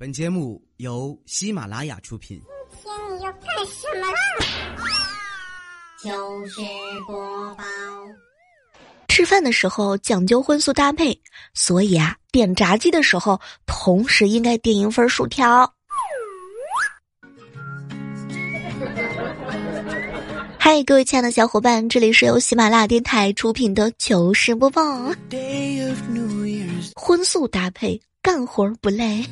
本节目由喜马拉雅出品。今天你要干什么啦？糗事播报。吃饭的时候讲究荤素搭配，所以啊，点炸鸡的时候同时应该点一份薯条。嗨，各位亲爱的小伙伴，这里是由喜马拉雅电台出品的糗事播报。荤素搭配，干活不累。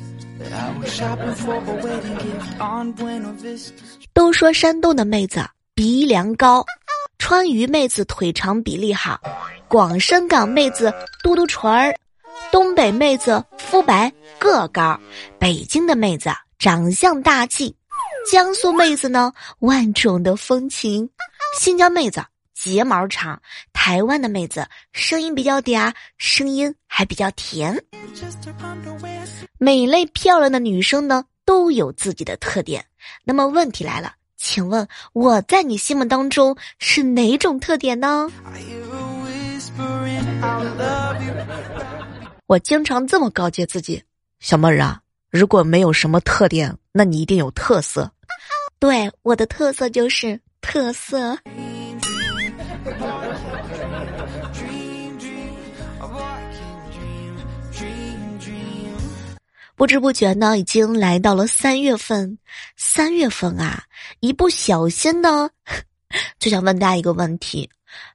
都说山东的妹子鼻梁高，川渝妹子腿长比例好，广深港妹子嘟嘟唇儿，东北妹子肤白个高，北京的妹子长相大气，江苏妹子呢万种的风情，新疆妹子睫毛长，台湾的妹子声音比较嗲，声音还比较甜。每类漂亮的女生呢，都有自己的特点。那么问题来了，请问我在你心目当中是哪种特点呢？我经常这么告诫自己：小妹儿啊，如果没有什么特点，那你一定有特色。对，我的特色就是特色。不知不觉呢，已经来到了三月份。三月份啊，一不小心呢，就想问大家一个问题：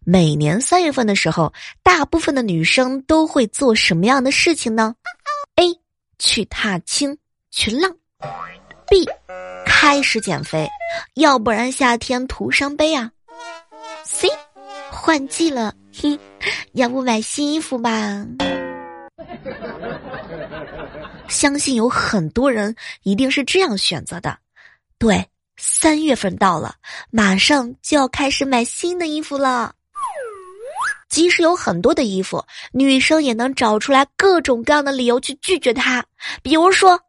每年三月份的时候，大部分的女生都会做什么样的事情呢？A. 去踏青去浪；B. 开始减肥，要不然夏天徒伤悲啊；C. 换季了，哼，要不买新衣服吧。相信有很多人一定是这样选择的，对，三月份到了，马上就要开始买新的衣服了。即使有很多的衣服，女生也能找出来各种各样的理由去拒绝它。比如说，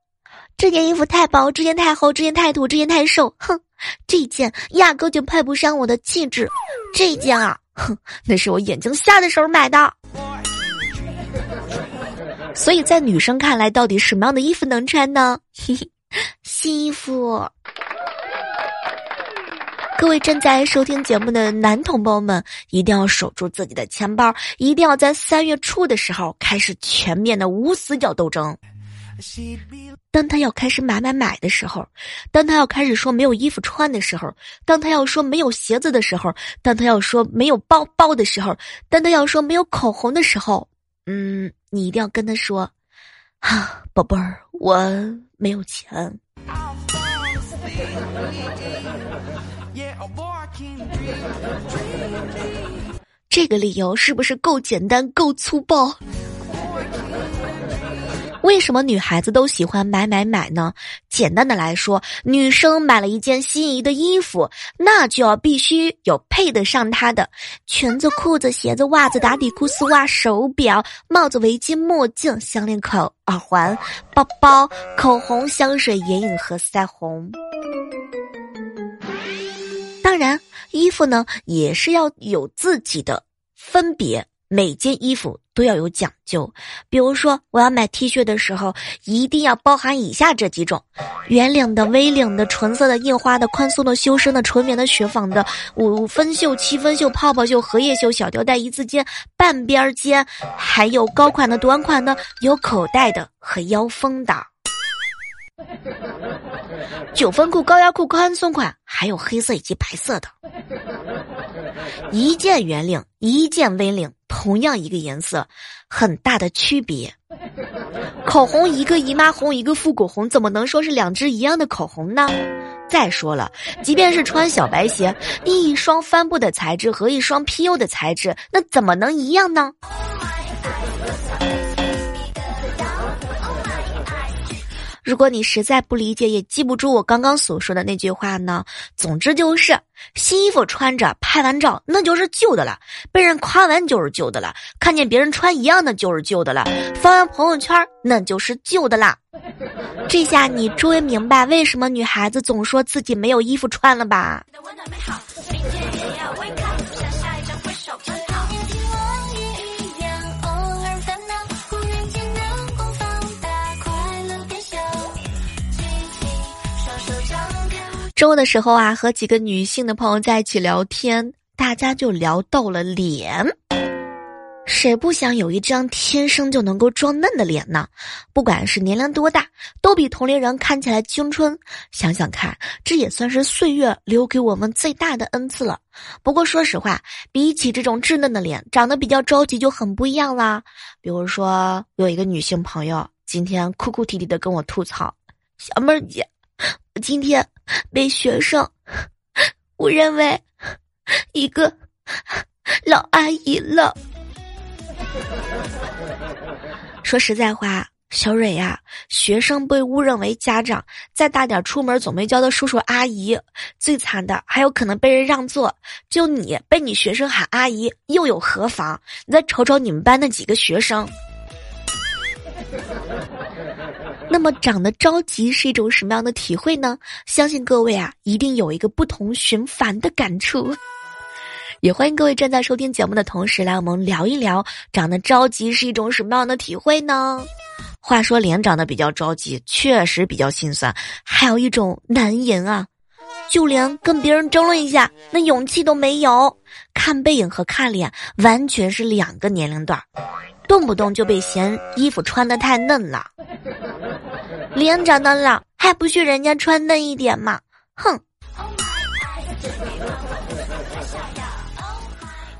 这件衣服太薄，这件太厚，这件太土，这件太瘦，哼，这件压根就配不上我的气质，这件啊，哼，那是我眼睛瞎的时候买的。所以在女生看来，到底什么样的衣服能穿呢？新衣服。各位正在收听节目的男同胞们，一定要守住自己的钱包，一定要在三月初的时候开始全面的无死角斗争。当他要开始买买买的时候，当他要开始说没有衣服穿的时候，当他要说没有鞋子的时候，当他要说没有包包的时候，当他要说没有口红的时候。嗯，你一定要跟他说，啊，宝贝儿，我没有钱。这个理由是不是够简单、够粗暴？为什么女孩子都喜欢买买买呢？简单的来说，女生买了一件心仪的衣服，那就要必须有配得上她的裙子、裤子、鞋子、袜子、打底裤、丝袜、手表、帽子、围巾、墨镜、项链、口耳环、包包、口红、香水、眼影和腮红。当然，衣服呢也是要有自己的分别。每件衣服都要有讲究，比如说我要买 T 恤的时候，一定要包含以下这几种：圆领的、V 领的、纯色的、印花的、宽松的、修身的、纯棉的、雪纺的、五分袖、七分袖、泡泡袖、荷叶袖、小吊带、一字肩、半边肩，还有高款的、短款的、有口袋的和腰封的。九分裤、高腰裤、宽松款，还有黑色以及白色的。一件圆领，一件 V 领，同样一个颜色，很大的区别。口红一个姨妈红，一个复古红，怎么能说是两支一样的口红呢？再说了，即便是穿小白鞋，一双帆布的材质和一双 PU 的材质，那怎么能一样呢？如果你实在不理解，也记不住我刚刚所说的那句话呢？总之就是，新衣服穿着拍完照那就是旧的了，被人夸完就是旧的了，看见别人穿一样的就是旧的了，发完朋友圈那就是旧的啦。这下你终于明白为什么女孩子总说自己没有衣服穿了吧？周末的时候啊，和几个女性的朋友在一起聊天，大家就聊到了脸。谁不想有一张天生就能够装嫩的脸呢？不管是年龄多大，都比同龄人看起来青春。想想看，这也算是岁月留给我们最大的恩赐了。不过说实话，比起这种稚嫩的脸，长得比较着急就很不一样啦。比如说，有一个女性朋友今天哭哭啼啼的跟我吐槽：“小妹儿姐，今天被学生误认为一个老阿姨了。”说实在话，小蕊呀，学生被误认为家长，再大点出门总没交的叔叔阿姨，最惨的还有可能被人让座。就你被你学生喊阿姨，又有何妨？你再瞅瞅你们班那几个学生。那么长得着急是一种什么样的体会呢？相信各位啊，一定有一个不同寻凡的感触。也欢迎各位正在收听节目的同时，来我们聊一聊长得着急是一种什么样的体会呢？话说脸长得比较着急，确实比较心酸，还有一种难言啊，就连跟别人争论一下，那勇气都没有。看背影和看脸完全是两个年龄段，动不动就被嫌衣服穿的太嫩了。脸长得老，还不许人家穿嫩一点吗？哼！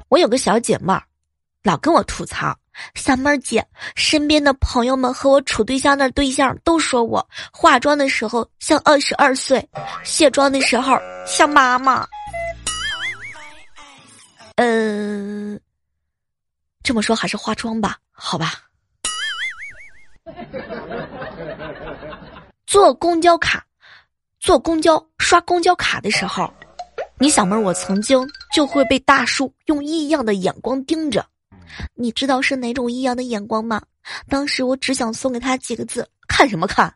我有个小姐妹儿，老跟我吐槽：“小妹儿姐，身边的朋友们和我处对象的对象都说我化妆的时候像二十二岁，卸妆的时候像妈妈。”嗯，这么说还是化妆吧，好吧。坐公交卡，坐公交刷公交卡的时候。你小妹儿，我曾经就会被大叔用异样的眼光盯着，你知道是哪种异样的眼光吗？当时我只想送给他几个字：看什么看？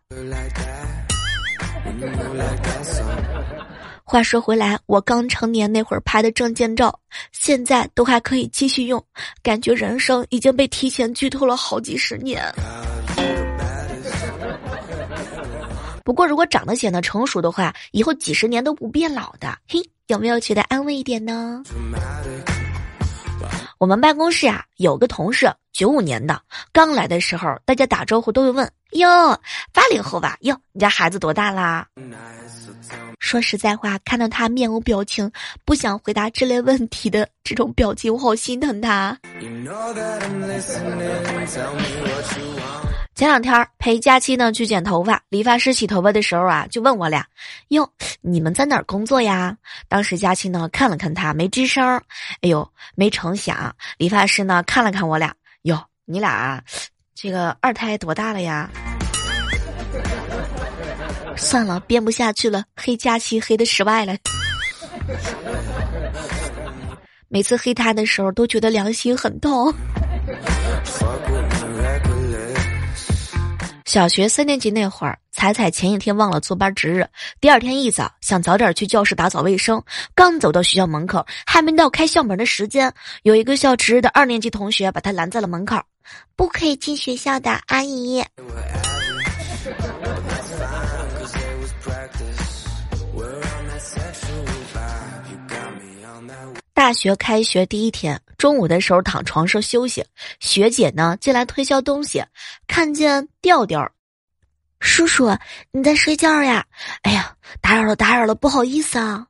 话说回来，我刚成年那会儿拍的证件照，现在都还可以继续用，感觉人生已经被提前剧透了好几十年。不过，如果长得显得成熟的话，以后几十年都不变老的。嘿，有没有觉得安慰一点呢？我们办公室啊，有个同事，九五年的，刚来的时候，大家打招呼都会问：“哟，八零后吧？哟，你家孩子多大啦？”说实在话，看到他面无表情，不想回答这类问题的这种表情，我好心疼他。前两天陪佳期呢去剪头发，理发师洗头发的时候啊，就问我俩：“哟，你们在哪儿工作呀？”当时佳期呢看了看他，没吱声。哎呦，没成想，理发师呢看了看我俩：“哟，你俩这个二胎多大了呀？” 算了，编不下去了，黑佳期黑的失败了。每次黑他的时候，都觉得良心很痛。小学三年级那会儿，彩彩前一天忘了坐班值日，第二天一早想早点去教室打扫卫生，刚走到学校门口，还没到开校门的时间，有一个校值日的二年级同学把她拦在了门口，不可以进学校的，阿姨。大学开学第一天，中午的时候躺床上休息，学姐呢进来推销东西，看见调调，叔叔你在睡觉呀？哎呀，打扰了打扰了，不好意思啊。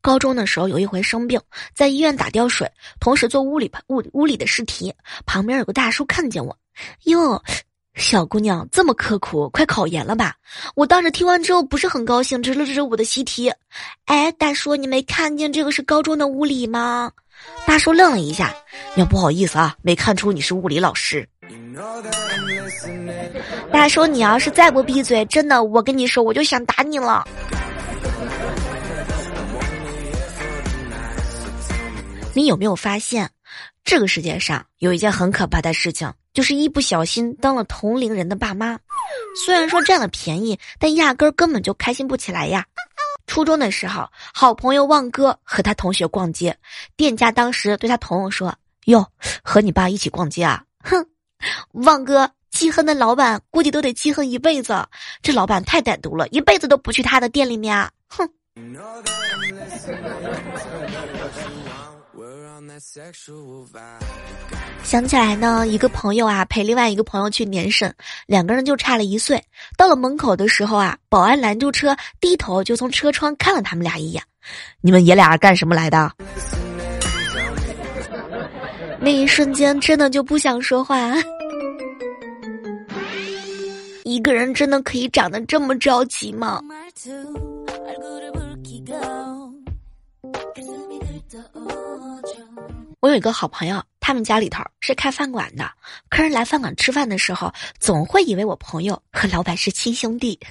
高中的时候有一回生病，在医院打吊水，同时做屋里屋屋里的试题，旁边有个大叔看见我，哟。小姑娘这么刻苦，快考研了吧？我当时听完之后不是很高兴，指了指我的习题。哎，大叔，你没看见这个是高中的物理吗？大叔愣了一下，要不好意思啊，没看出你是物理老师。大叔，你要是再不闭嘴，真的，我跟你说，我就想打你了。你有没有发现，这个世界上有一件很可怕的事情？就是一不小心当了同龄人的爸妈，虽然说占了便宜，但压根儿根本就开心不起来呀。初中的时候，好朋友旺哥和他同学逛街，店家当时对他朋友说：“哟，和你爸一起逛街啊？”哼，旺哥记恨的老板估计都得记恨一辈子。这老板太歹毒了，一辈子都不去他的店里面啊。哼。想起来呢，一个朋友啊陪另外一个朋友去年审，两个人就差了一岁。到了门口的时候啊，保安拦住车，低头就从车窗看了他们俩一眼：“你们爷俩干什么来的？”那一瞬间，真的就不想说话。一个人真的可以长得这么着急吗？我有一个好朋友，他们家里头是开饭馆的，客人来饭馆吃饭的时候，总会以为我朋友和老板是亲兄弟。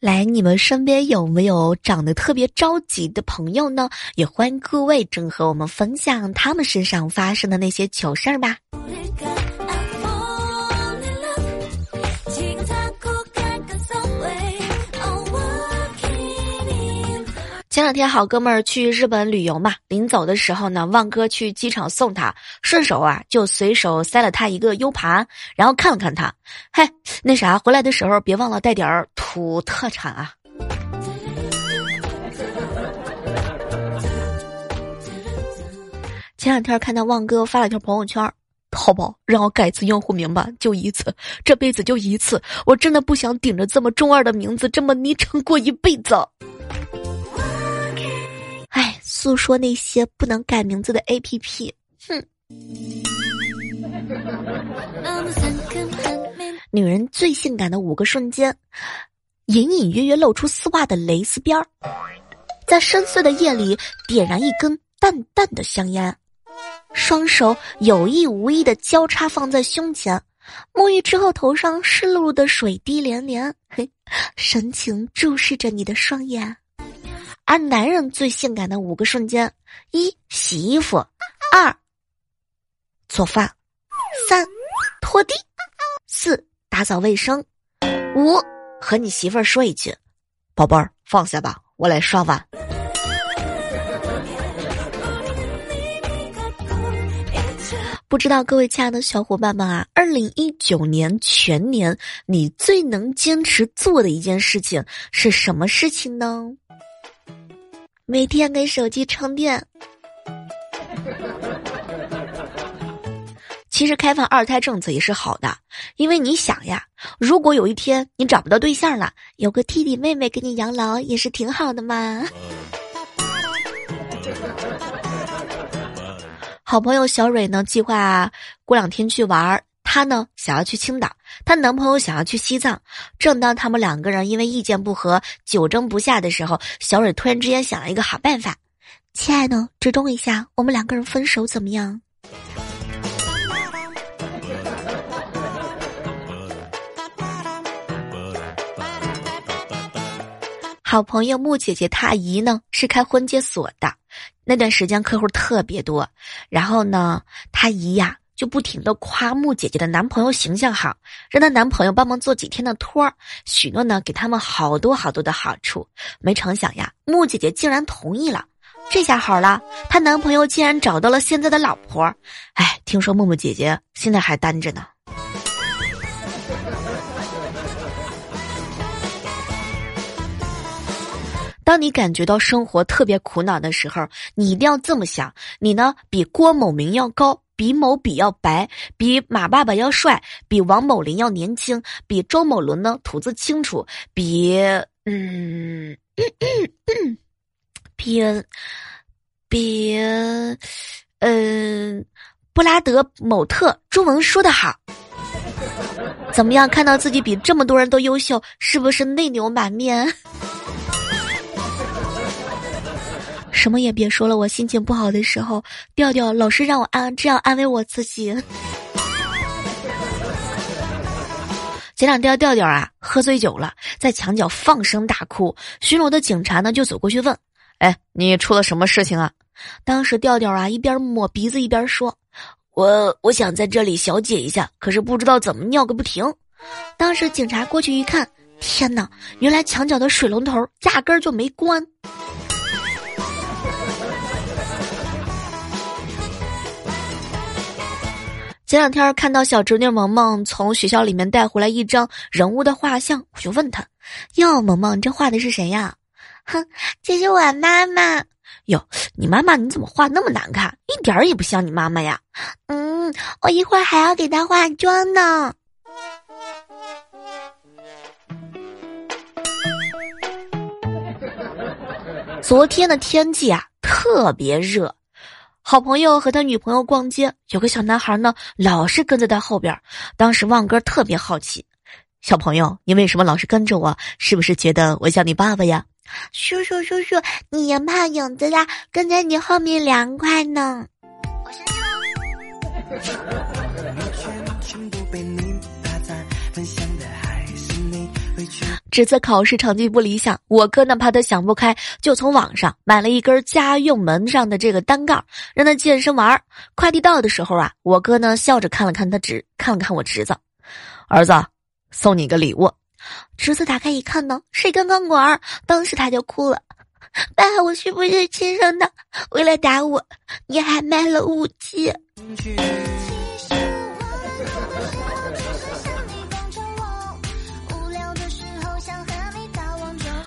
来，你们身边有没有长得特别着急的朋友呢？也欢迎各位正和我们分享他们身上发生的那些糗事儿吧。前两天好哥们儿去日本旅游嘛，临走的时候呢，旺哥去机场送他，顺手啊就随手塞了他一个 U 盘，然后看了看他，嘿，那啥，回来的时候别忘了带点儿土特产啊。前两天看到旺哥发了条朋友圈，淘宝让我改次用户名吧，就一次，这辈子就一次，我真的不想顶着这么中二的名字这么昵称过一辈子。诉说那些不能改名字的 A P P，哼！女人最性感的五个瞬间，隐隐约约露出丝袜的蕾丝边儿，在深邃的夜里点燃一根淡淡的香烟，双手有意无意的交叉放在胸前，沐浴之后头上湿漉漉的水滴连连，嘿，神情注视着你的双眼。而男人最性感的五个瞬间：一、洗衣服；二、做饭；三、拖地；四、打扫卫生；五、和你媳妇儿说一句：“宝贝儿，放下吧，我来刷碗。”不知道各位亲爱的小伙伴们啊，二零一九年全年你最能坚持做的一件事情是什么事情呢？每天给手机充电。其实开放二胎政策也是好的，因为你想呀，如果有一天你找不到对象了，有个弟弟妹妹给你养老也是挺好的嘛。好朋友小蕊呢，计划过两天去玩儿。她呢想要去青岛，她男朋友想要去西藏。正当他们两个人因为意见不合、久争不下的时候，小蕊突然之间想了一个好办法：“亲爱的，折中一下，我们两个人分手怎么样？”好朋友木姐姐她姨呢是开婚介所的，那段时间客户特别多，然后呢，她姨呀。就不停的夸木姐姐的男朋友形象好，让她男朋友帮忙做几天的托儿，许诺呢给他们好多好多的好处。没成想呀，木姐姐竟然同意了。这下好了，她男朋友竟然找到了现在的老婆。哎，听说木木姐姐现在还单着呢。当你感觉到生活特别苦恼的时候，你一定要这么想：你呢比郭某明要高。比某比要白，比马爸爸要帅，比王某林要年轻，比周某伦呢吐字清楚，比嗯，嗯比比嗯，布拉德某特中文说的好，怎么样？看到自己比这么多人都优秀，是不是内牛满面？什么也别说了，我心情不好的时候，调调老是让我安这样安慰我自己。前两天调调啊喝醉酒了，在墙角放声大哭，巡逻的警察呢就走过去问：“哎，你出了什么事情啊？”当时调调啊一边抹鼻子一边说：“我我想在这里小解一下，可是不知道怎么尿个不停。”当时警察过去一看，天哪，原来墙角的水龙头压根儿就没关。前两天看到小侄女萌萌从学校里面带回来一张人物的画像，我就问她：“哟，萌萌，你这画的是谁呀？”“哼，这是我妈妈。”“哟，你妈妈你怎么画那么难看？一点儿也不像你妈妈呀。”“嗯，我一会儿还要给她化妆呢。”昨天的天气啊，特别热。好朋友和他女朋友逛街，有个小男孩呢，老是跟在他后边。当时旺哥特别好奇，小朋友，你为什么老是跟着我？是不是觉得我像你爸爸呀？叔叔叔叔，你也怕影子呀？跟在你后面凉快呢。我生气这次考试成绩不理想，我哥呢怕他想不开，就从网上买了一根家用门上的这个单杠，让他健身玩。快递到的时候啊，我哥呢笑着看了看他侄，看了看我侄子，儿子，送你个礼物。侄子打开一看呢，是一根钢管，当时他就哭了。爸，我是不是亲生的？为了打我，你还卖了武器？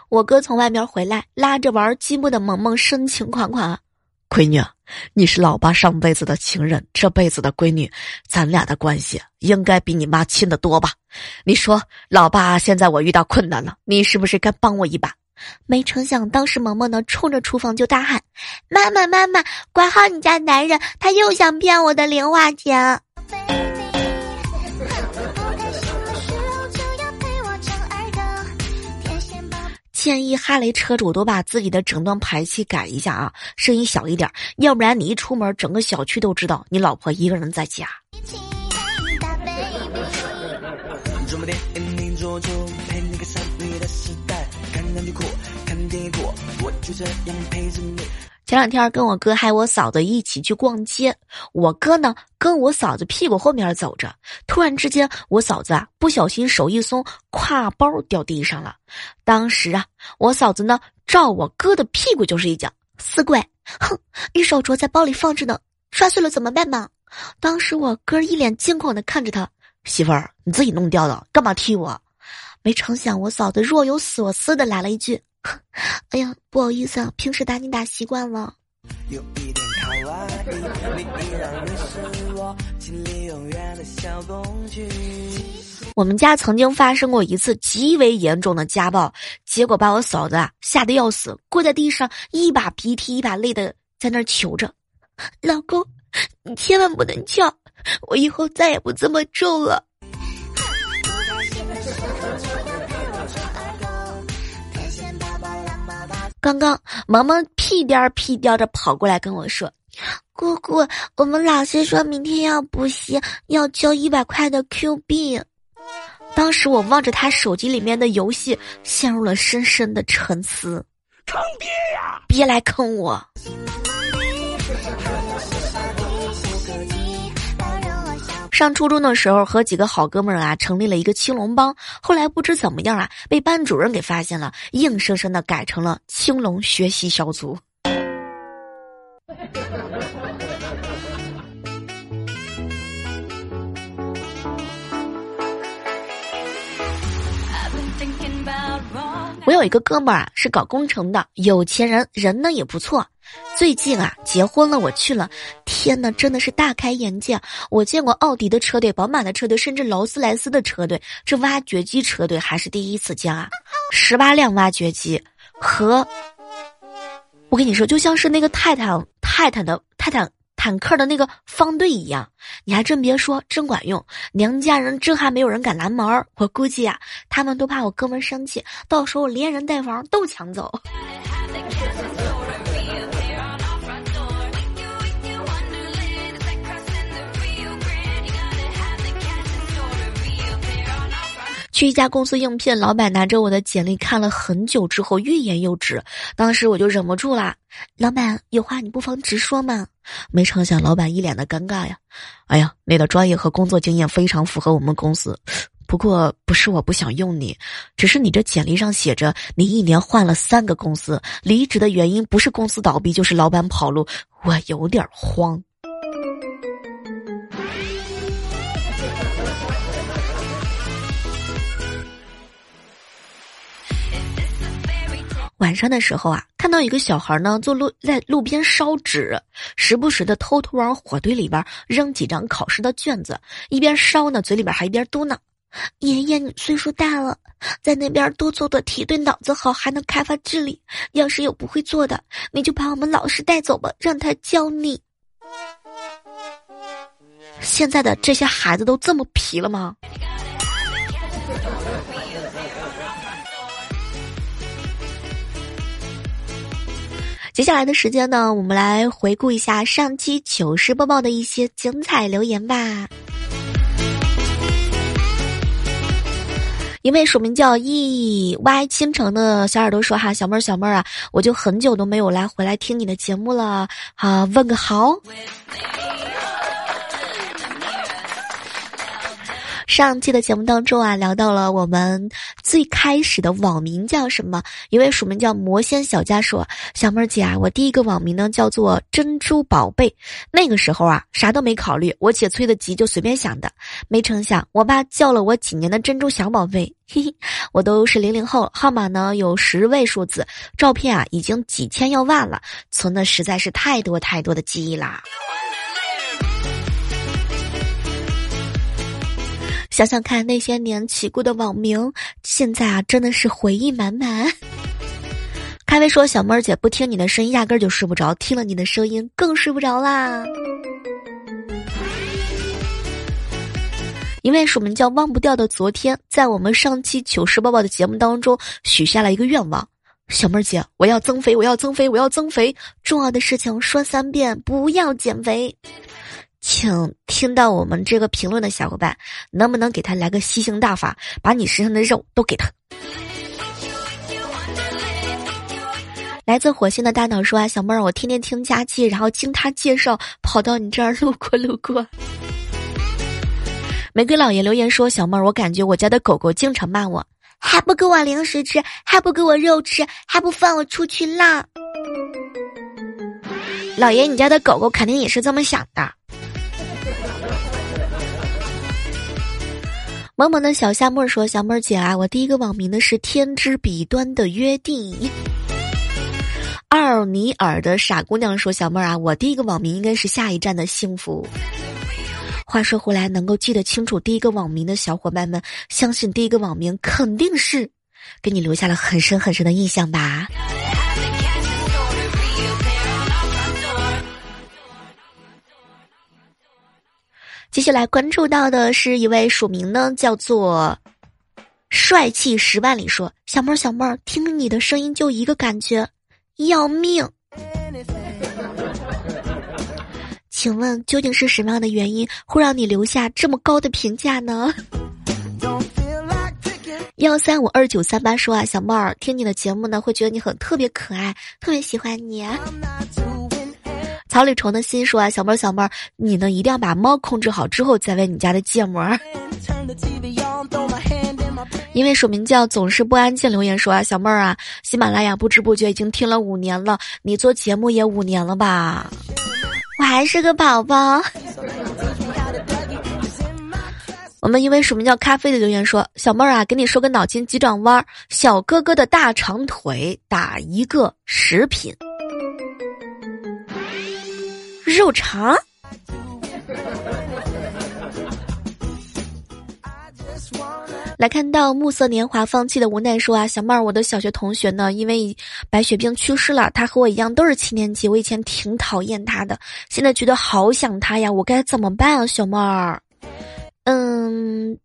我哥从外面回来，拉着玩积木的萌萌深情款款：“闺女，你是老爸上辈子的情人，这辈子的闺女，咱俩的关系应该比你妈亲的多吧？你说，老爸现在我遇到困难了，你是不是该帮我一把？”没成想，当时萌萌呢冲着厨房就大喊：“妈妈，妈妈，管好你家男人，他又想骗我的零花钱。”建议哈雷车主都把自己的整段排气改一下啊，声音小一点，要不然你一出门，整个小区都知道你老婆一个人在家。就这样陪着你前两天跟我哥还有我嫂子一起去逛街，我哥呢跟我嫂子屁股后面走着，突然之间我嫂子啊不小心手一松，挎包掉地上了。当时啊我嫂子呢照我哥的屁股就是一脚，死鬼，哼，一手镯在包里放着呢，摔碎了怎么办嘛？当时我哥一脸惊恐的看着他，媳妇儿你自己弄掉的，干嘛踢我？没成想我嫂子若有所思的来了一句。哎呀，不好意思啊，平时打你打习惯了。我们家曾经发生过一次极为严重的家暴，结果把我嫂子啊吓得要死，跪在地上，一把鼻涕一把泪的在那儿求着：“ 老公，你千万不能叫，我以后再也不这么重了。”刚刚萌萌屁颠儿屁颠儿的跑过来跟我说：“姑姑，我们老师说明天要补习，要交一百块的 Q 币。”当时我望着他手机里面的游戏，陷入了深深的沉思。坑爹呀！别来坑我。上初中的时候，和几个好哥们儿啊，成立了一个青龙帮。后来不知怎么样啊，被班主任给发现了，硬生生的改成了青龙学习小组。我有一个哥们儿啊，是搞工程的，有钱人，人呢也不错。最近啊，结婚了，我去了，天呐，真的是大开眼界！我见过奥迪的车队、宝马的车队，甚至劳斯莱斯的车队，这挖掘机车队还是第一次见啊！十八辆挖掘机和，我跟你说，就像是那个泰坦、泰坦的泰坦坦克的那个方队一样，你还真别说，真管用！娘家人真还没有人敢拦门儿，我估计啊，他们都怕我哥们生气，到时候连人带房都抢走。去一家公司应聘，老板拿着我的简历看了很久之后，欲言又止。当时我就忍不住啦，老板有话你不妨直说嘛。没成想，老板一脸的尴尬呀。哎呀，你的专业和工作经验非常符合我们公司，不过不是我不想用你，只是你这简历上写着你一年换了三个公司，离职的原因不是公司倒闭就是老板跑路，我有点慌。晚上的时候啊，看到一个小孩呢，坐路在路边烧纸，时不时的偷偷往火堆里边扔几张考试的卷子，一边烧呢，嘴里边还一边嘟囔：“爷爷，你岁数大了，在那边多做做题，对脑子好，还能开发智力。要是有不会做的，你就把我们老师带走吧，让他教你。”现在的这些孩子都这么皮了吗？接下来的时间呢，我们来回顾一下上期糗事播报的一些精彩留言吧。一位署名叫 E Y 倾城的小耳朵说：“哈，小妹儿，小妹儿啊，我就很久都没有来回来听你的节目了，啊，问个好。”上期的节目当中啊，聊到了我们最开始的网名叫什么？一位署名叫魔仙小佳说：“小妹儿姐啊，我第一个网名呢叫做珍珠宝贝。那个时候啊，啥都没考虑，我姐催得急就随便想的。没成想，我爸叫了我几年的珍珠小宝贝。嘿嘿，我都是零零后，号码呢有十位数字，照片啊已经几千要万了，存的实在是太多太多的记忆啦。”想想看，那些年起过的网名，现在啊，真的是回忆满满。开威说：“小妹儿姐不听你的声音，压根儿就睡不着；听了你的声音，更睡不着啦。”一位署名叫“忘不掉的昨天”在我们上期糗事播报的节目当中许下了一个愿望：“小妹儿姐，我要增肥，我要增肥，我要增肥！重要的事情说三遍，不要减肥。”请听到我们这个评论的小伙伴，能不能给他来个吸星大法，把你身上的肉都给他？来自火星的大脑说啊，小妹儿，我天天听佳期，然后经他介绍跑到你这儿路过路过。玫瑰老爷留言说，小妹儿，我感觉我家的狗狗经常骂我，还不给我零食吃，还不给我肉吃，还不放我出去浪。老爷，你家的狗狗肯定也是这么想的。萌萌的小夏沫说：“小妹儿姐啊，我第一个网名的是天之彼端的约定。”二尼尔的傻姑娘说：“小妹儿啊，我第一个网名应该是下一站的幸福。”话说回来，能够记得清楚第一个网名的小伙伴们，相信第一个网名肯定是给你留下了很深很深的印象吧。接下来关注到的是一位署名呢，叫做“帅气十万里”说：“小妹儿，小妹儿，听你的声音就一个感觉，要命。”请问究竟是什么样的原因会让你留下这么高的评价呢？幺三五二九三八说啊，小妹儿听你的节目呢，会觉得你很特别可爱，特别喜欢你。草里虫的心说啊，小妹儿小妹儿，你呢一定要把猫控制好之后再喂你家的芥末。因为署名叫总是不安静留言说啊，小妹儿啊，喜马拉雅不知不觉已经听了五年了，你做节目也五年了吧？我还是个宝宝。我们一位署名叫咖啡的留言说，小妹儿啊，给你说个脑筋急转弯儿，小哥哥的大长腿打一个食品。肉肠。来看到暮色年华放弃的无奈说啊，小妹儿，我的小学同学呢，因为白血病去世了。他和我一样都是七年级，我以前挺讨厌他的，现在觉得好想他呀，我该怎么办啊，小妹儿？嗯，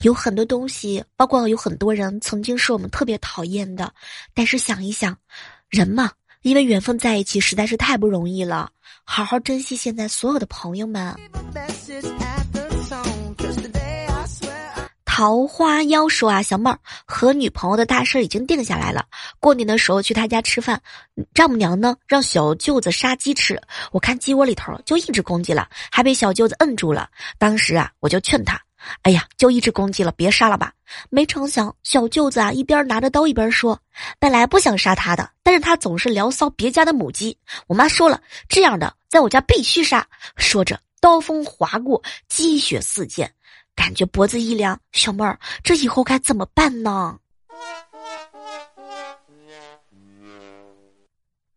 有很多东西，包括有很多人曾经是我们特别讨厌的，但是想一想，人嘛。因为缘分在一起实在是太不容易了，好好珍惜现在所有的朋友们。桃花妖说啊，小妹儿和女朋友的大事已经定下来了，过年的时候去他家吃饭，丈母娘呢让小舅子杀鸡吃，我看鸡窝里头就一只公鸡了，还被小舅子摁住了，当时啊我就劝他。哎呀，就一只公鸡了，别杀了吧！没成想，小舅子啊一边拿着刀一边说：“本来不想杀他的，但是他总是聊骚别家的母鸡。我妈说了，这样的在我家必须杀。”说着，刀锋划过，鸡血四溅，感觉脖子一凉。小妹儿，这以后该怎么办呢？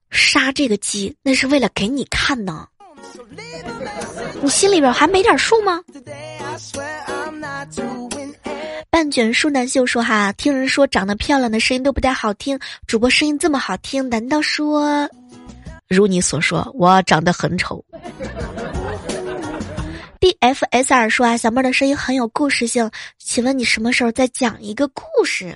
杀这个鸡，那是为了给你看呢。你心里边还没点数吗？半卷树男秀说：“哈，听人说长得漂亮的声音都不太好听，主播声音这么好听，难道说，如你所说，我长得很丑？”D F S R 说：“啊，小妹儿的声音很有故事性，请问你什么时候再讲一个故事？”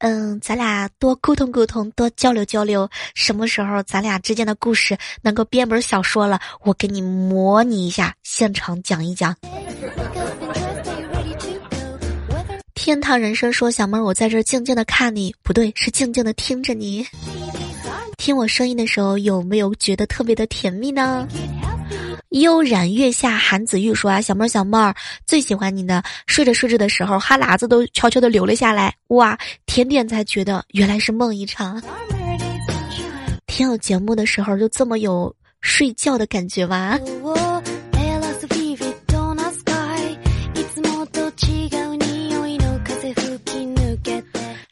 嗯，咱俩多沟通沟通，多交流交流。什么时候咱俩之间的故事能够编本小说了？我给你模拟一下，现场讲一讲。天堂人生说：“小妹儿，我在这静静的看你，不对，是静静的听着你。听我声音的时候，有没有觉得特别的甜蜜呢？”悠然月下，韩子玉说啊，小妹儿，小妹儿最喜欢你的，睡着睡着的时候，哈喇子都悄悄的流了下来，哇，甜点才觉得原来是梦一场。听我节目的时候就这么有睡觉的感觉吗？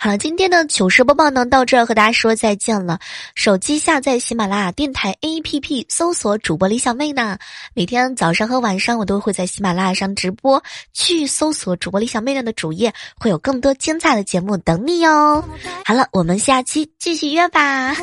好了，今天的糗事播报呢，到这儿和大家说再见了。手机下载喜马拉雅电台 APP，搜索主播李小妹呢。每天早上和晚上我都会在喜马拉雅上直播，去搜索主播李小妹的主页，会有更多精彩的节目等你哟。好了，我们下期继续约吧。